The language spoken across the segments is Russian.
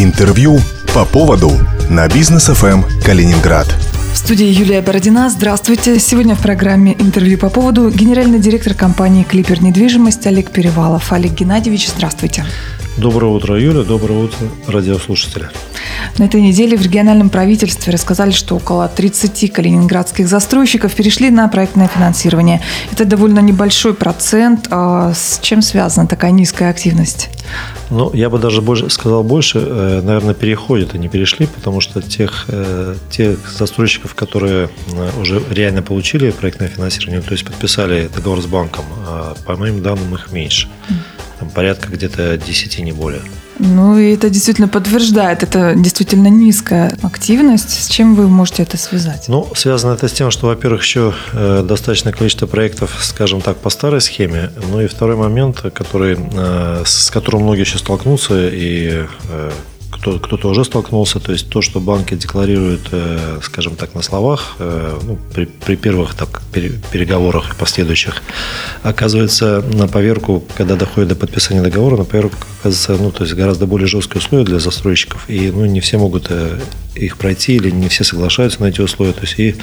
Интервью по поводу на бизнес ФМ Калининград. В студии Юлия Бородина. Здравствуйте. Сегодня в программе интервью по поводу генеральный директор компании «Клипер Недвижимость» Олег Перевалов. Олег Геннадьевич, здравствуйте. Доброе утро, Юля. Доброе утро, радиослушатели. На этой неделе в региональном правительстве рассказали, что около 30 калининградских застройщиков перешли на проектное финансирование. Это довольно небольшой процент. А с чем связана такая низкая активность? Ну, я бы даже больше, сказал больше, э, наверное, переходят, а не перешли, потому что тех, э, тех застройщиков, которые э, уже реально получили проектное финансирование, то есть подписали договор с банком, по моим данным их меньше. Там порядка где-то 10, не более. Ну, и это действительно подтверждает, это действительно низкая активность. С чем вы можете это связать? Ну, связано это с тем, что, во-первых, еще э, достаточное количество проектов, скажем так, по старой схеме. Ну и второй момент, который, э, с которым многие еще столкнутся, и э, кто, кто-то уже столкнулся, то есть то, что банки декларируют, э, скажем так, на словах, э, ну, при, при первых так, переговорах и последующих, оказывается на поверку, когда доходит до подписания договора, на поверку оказывается, ну, то есть гораздо более жесткие условия для застройщиков, и ну, не все могут э, их пройти, или не все соглашаются на эти условия, то есть и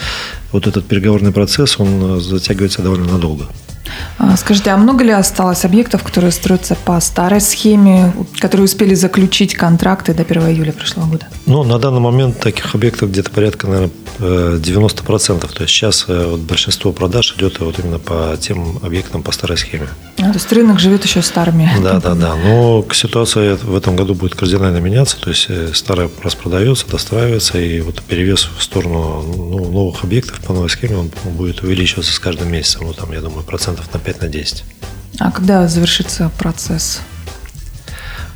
вот этот переговорный процесс, он затягивается довольно надолго. А, скажите, а много ли осталось объектов, которые строятся по старой схеме, которые успели заключить контракты до 1 июля прошлого года? Ну, на данный момент таких объектов где-то порядка, наверное, 90%. То есть сейчас э, вот большинство продаж идет вот именно по тем объектам по старой схеме. А, то есть рынок живет еще старыми. Да, да, да. Но ситуация в этом году будет кардинально меняться. То есть э, старое распродается, достраивается, и вот перевес в сторону ну, новых объектов по новой схеме он будет увеличиваться с каждым месяцем. Ну, там, я думаю, процентов на 5 на 10. А когда завершится процесс?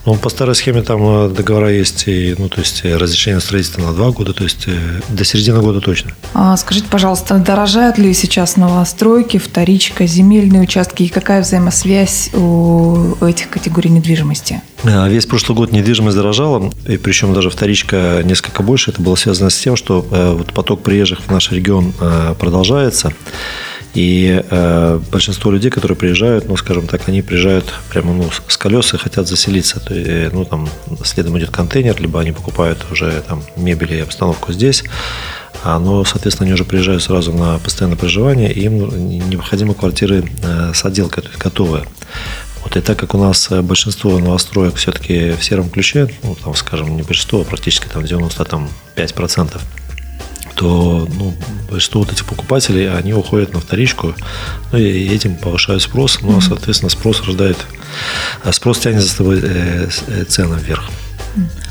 Ну, по старой схеме там э, договора есть, и, ну, то есть э, разрешение строительства на два года, то есть э, до середины года точно. А скажите, пожалуйста, дорожают ли сейчас новостройки, вторичка, земельные участки, и какая взаимосвязь у этих категорий недвижимости? Весь прошлый год недвижимость дорожала, и причем даже вторичка несколько больше. Это было связано с тем, что вот поток приезжих в наш регион продолжается. И э, большинство людей, которые приезжают, ну, скажем так, они приезжают прямо ну, с колес и хотят заселиться. То есть, ну, там следом идет контейнер, либо они покупают уже там мебель и обстановку здесь. А, но, соответственно, они уже приезжают сразу на постоянное проживание, и им необходимы квартиры э, с отделкой, то есть готовые. Вот, и так как у нас большинство новостроек все-таки в сером ключе, ну, там, скажем, не большинство, а практически там 95%, то ну, большинство вот этих покупателей, они уходят на вторичку, ну, и этим повышают спрос, ну, соответственно, спрос рождает, а спрос тянет за собой э, э, цены вверх.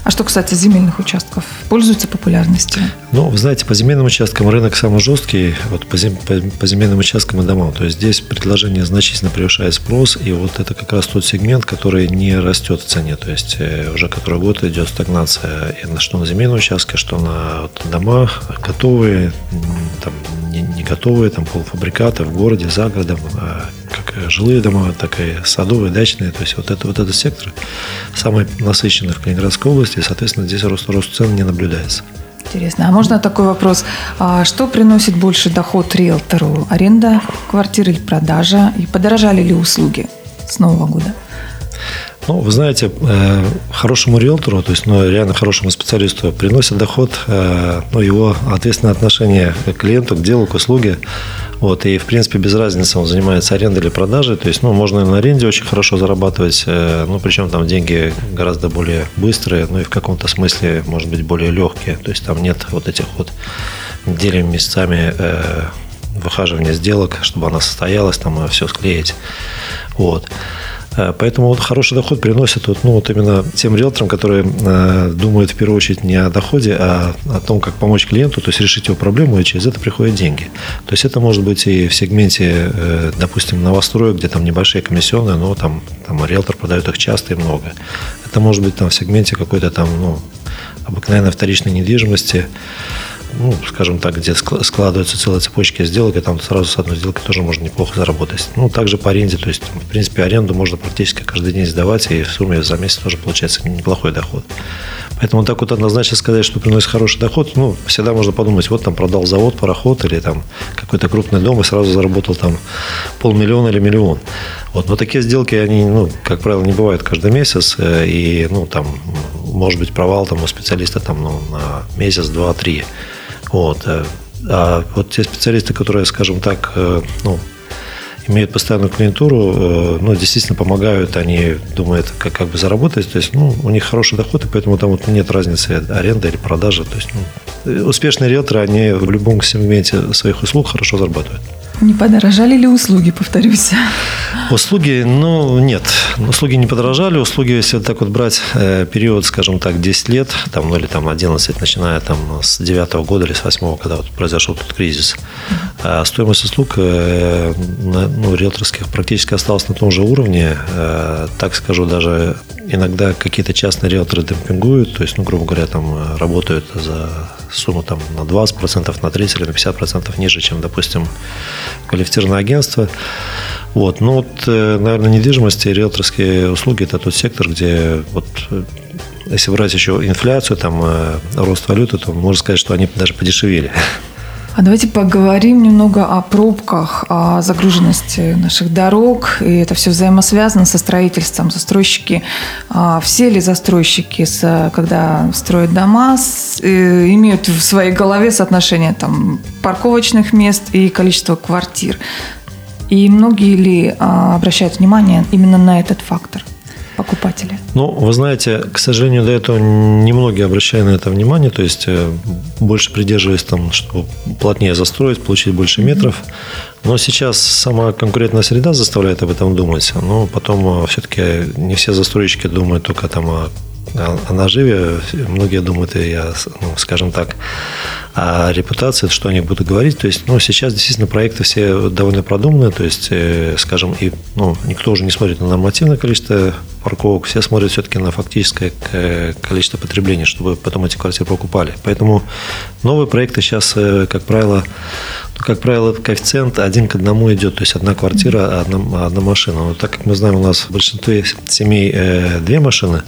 А что, кстати, земельных участков? Пользуются популярностью? Ну, вы знаете, по земельным участкам рынок самый жесткий, вот по, зем, по, по земельным участкам и домам. То есть здесь предложение значительно превышает спрос, и вот это как раз тот сегмент, который не растет в цене. То есть э, уже который год идет стагнация, и что на земельном участке, что на вот, дома готовые, там, не, не готовые, там полуфабрикаты в городе, за городом, а жилые дома, так и садовые, дачные. То есть вот, это, вот этот сектор самый насыщенный в Калининградской области, и, соответственно, здесь рост, рост цен не наблюдается. Интересно. А можно такой вопрос? А что приносит больше доход риэлтору? Аренда квартиры или продажа? И подорожали ли услуги с Нового года? Ну, вы знаете, э, хорошему риэлтору, то есть ну, реально хорошему специалисту приносит доход э, ну, его ответственное отношение к клиенту, к делу, к услуге. Вот, и, в принципе, без разницы, он занимается арендой или продажей. То есть, ну, можно на аренде очень хорошо зарабатывать, э, ну, причем там деньги гораздо более быстрые, ну, и в каком-то смысле, может быть, более легкие. То есть, там нет вот этих вот неделями, месяцами выхаживания сделок, чтобы она состоялась, там, все склеить. Вот. Э, поэтому вот хороший доход приносит вот, ну, вот именно тем риэлторам, которые э, думают в первую очередь не о доходе, а о том, как помочь клиенту, то есть решить его проблему, и через это приходят деньги. То есть это может быть и в сегменте, э, допустим, новостроек, где там небольшие комиссионные, но там, там риэлтор продает их часто и много. Это может быть там в сегменте какой-то там, ну, обыкновенной вторичной недвижимости, ну, скажем так, где складываются целые цепочки сделок, и там сразу с одной сделки тоже можно неплохо заработать. Ну, также по аренде, то есть, в принципе, аренду можно практически каждый день сдавать, и в сумме за месяц тоже получается неплохой доход. Поэтому так вот однозначно сказать, что приносит хороший доход, ну, всегда можно подумать, вот там продал завод, пароход или там какой-то крупный дом и сразу заработал там полмиллиона или миллион. Вот, но такие сделки, они, ну, как правило, не бывают каждый месяц, э, и, ну, там, может быть провал там у специалиста там, ну, на месяц, два, три. Вот. А вот те специалисты, которые, скажем так, ну, имеют постоянную клиентуру, э, ну, действительно помогают, они думают, как, как бы заработать, то есть, ну, у них хороший доход, и поэтому там вот нет разницы аренда или продажа, то есть, ну, успешные риэлторы, они в любом сегменте своих услуг хорошо зарабатывают. Не подорожали ли услуги, повторюсь? Услуги, ну, нет. Услуги не подорожали. Услуги, если так вот брать э, период, скажем так, 10 лет, там, ну, или там 11, начиная там с 9 года или с 8, когда вот произошел этот кризис, а стоимость услуг, э, ну, риэлторских практически осталась на том же уровне. Э, так скажу, даже иногда какие-то частные риэлторы демпингуют, то есть, ну, грубо говоря, там работают за сумму там на 20%, на 30% или на 50% ниже, чем, допустим, квалифицированное агентство. Вот. Ну, вот, э, наверное, недвижимость и риэлторские услуги – это тот сектор, где вот э, если брать еще инфляцию, там, э, рост валюты, то можно сказать, что они даже подешевели. А давайте поговорим немного о пробках, о загруженности наших дорог. И это все взаимосвязано со строительством. Застройщики, а, все ли застройщики, когда строят дома, имеют в своей голове соотношение там, парковочных мест и количества квартир? И многие ли а, обращают внимание именно на этот фактор? Покупатели? Ну, вы знаете, к сожалению, до этого немногие обращали на это внимание, то есть э, больше придерживаясь там, чтобы плотнее застроить, получить больше метров. Но сейчас сама конкурентная среда заставляет об этом думать. Но потом э, все-таки не все застройщики думают только там о о наживе. Многие думают, и я, ну, скажем так, о репутации, что они будут говорить. То есть, ну, сейчас действительно проекты все довольно продуманные. То есть, э, скажем, и, ну, никто уже не смотрит на нормативное количество парковок, все смотрят все-таки на фактическое количество потребления, чтобы потом эти квартиры покупали. Поэтому новые проекты сейчас, э, как правило, ну, как правило, коэффициент один к одному идет, то есть одна квартира, одна, одна машина. Но так как мы знаем, у нас в большинстве семей э, две машины,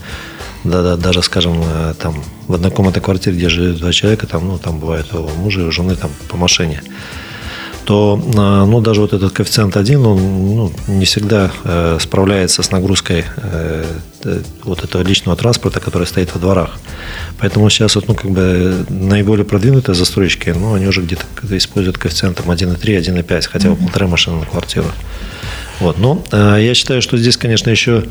да, да, даже, скажем, э, там в однокомнатной квартире, где живет два человека, там, ну, там бывает у мужа и у жены там по машине, то, э, ну, даже вот этот коэффициент один, он ну, не всегда э, справляется с нагрузкой э, э, вот этого личного транспорта, который стоит во дворах. Поэтому сейчас вот, ну, как бы наиболее продвинутые застройщики, ну, они уже где-то используют коэффициентом 1,3, 1,5, хотя бы полторы машины на квартиру. Вот. Но э, я считаю, что здесь, конечно, еще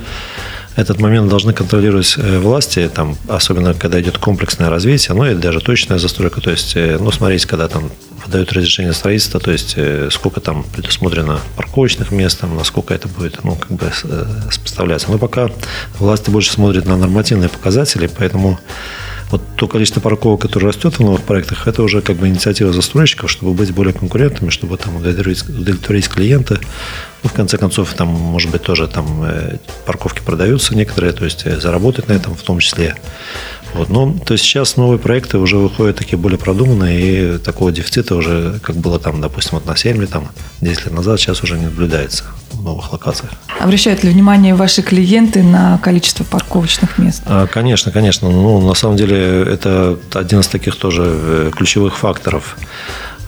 этот момент должны контролировать э, власти, там, особенно когда идет комплексное развитие, ну и даже точная застройка. То есть, э, ну, смотрите, когда там выдают разрешение строительства, то есть э, сколько там предусмотрено парковочных мест, там, насколько это будет ну, как бы поставляться. Но пока власти больше смотрят на нормативные показатели, поэтому вот то количество парковок, которое растет в новых проектах, это уже как бы инициатива застройщиков, чтобы быть более конкурентными, чтобы там удовлетворить, удовлетворить клиента. Ну, в конце концов, там, может быть, тоже там э, парковки продаются некоторые, то есть э, заработать на этом в том числе. Вот. Но то есть сейчас новые проекты уже выходят такие более продуманные, и такого дефицита уже, как было там, допустим, вот на 7 лет, там, 10 лет назад, сейчас уже не наблюдается в новых локациях. Обращают ли внимание ваши клиенты на количество парковочных мест? А, конечно, конечно. Ну, на самом деле, это один из таких тоже э, ключевых факторов.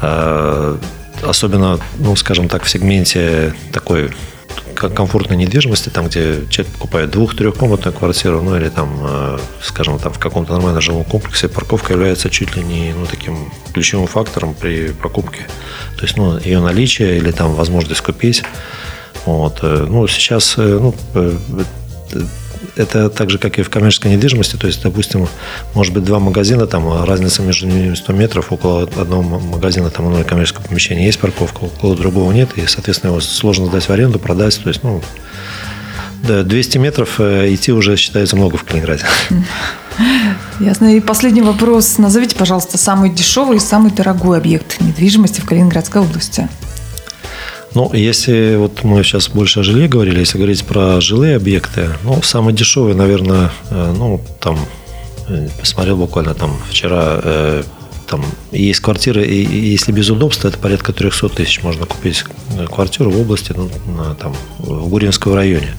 А, особенно, ну, скажем так, в сегменте такой комфортной недвижимости, там, где человек покупает двух-трехкомнатную квартиру, ну или там, э, скажем, там в каком-то нормальном жилом комплексе, парковка является чуть ли не ну, таким ключевым фактором при покупке. То есть, ну, ее наличие или там возможность купить. Вот. Э, ну, сейчас э, ну, это так же, как и в коммерческой недвижимости. То есть, допустим, может быть, два магазина, там разница между ними 100 метров, около одного магазина, там одно коммерческое помещение есть парковка, около другого нет, и, соответственно, его сложно сдать в аренду, продать. То есть, ну, да, 200 метров э, идти уже считается много в Калининграде. Ясно. И последний вопрос. Назовите, пожалуйста, самый дешевый и самый дорогой объект недвижимости в Калининградской области. Ну, если вот мы сейчас больше о жилье говорили, если говорить про жилые объекты, ну, самый дешевый, наверное, э, ну, там, э, посмотрел буквально там вчера, э, там есть квартиры, и, и если без удобства, это порядка 300 тысяч можно купить квартиру в области, ну, на, там, в Гуринском районе.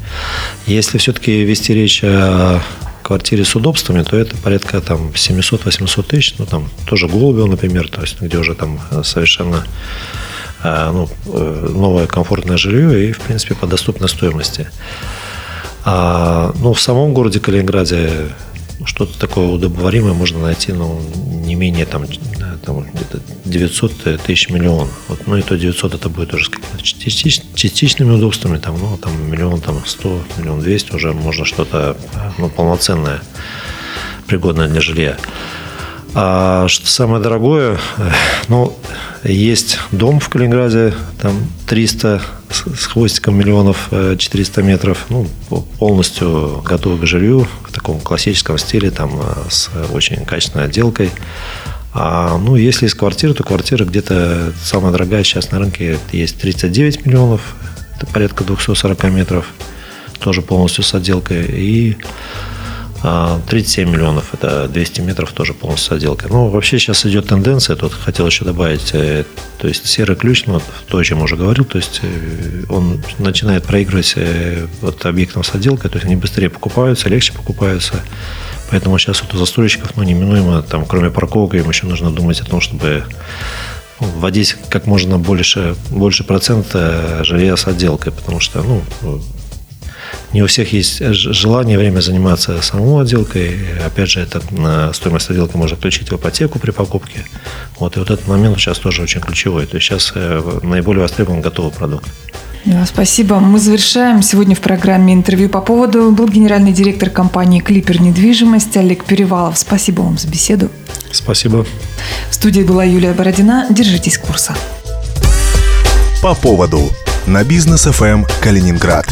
Если все-таки вести речь о квартире с удобствами, то это порядка там 700-800 тысяч, ну, там тоже Голубево, например, то есть где уже там совершенно Э, ну, э, новое комфортное жилье и, в принципе, по доступной стоимости. А, ну, в самом городе Калининграде что-то такое удобоваримое можно найти, ну, не менее там, там где-то 900 тысяч миллион. Вот, ну и то 900 это будет уже с какими-то частич, частичными удобствами, там, ну, там миллион, там 100, миллион 200 уже можно что-то ну, полноценное, пригодное для жилья. А что самое дорогое, ну, есть дом в Калининграде, там 300 с хвостиком миллионов, 400 э, метров, ну, полностью готовы к жилью в таком классическом стиле, там, э, с очень качественной отделкой. А, ну, если из квартиры, то квартира где-то самая дорогая сейчас на рынке есть 39 миллионов, это порядка 240 метров, тоже полностью с отделкой. И 37 а, миллионов, это 200 метров тоже полностью с отделкой. Ну, вообще сейчас идет тенденция, тут хотел еще добавить, э, то есть серый ключ, ну, то, о чем уже говорил, то есть э, он начинает проигрывать э, вот объектам с отделкой, то есть они быстрее покупаются, легче покупаются. Поэтому сейчас вот у застройщиков, ну, неминуемо, там, кроме парковок, им еще нужно думать о том, чтобы ну, вводить как можно больше, больше процента жилья с отделкой, потому что, ну, не у всех есть желание, время заниматься самой отделкой. Опять же, это на стоимость отделки можно включить в ипотеку при покупке. Вот, и вот этот момент сейчас тоже очень ключевой. То есть сейчас э, наиболее востребован готовый продукт. Спасибо. Мы завершаем. Сегодня в программе интервью по поводу был генеральный директор компании «Клипер недвижимость» Олег Перевалов. Спасибо вам за беседу. Спасибо. В студии была Юлия Бородина. Держитесь курса. По поводу на бизнес ФМ Калининград.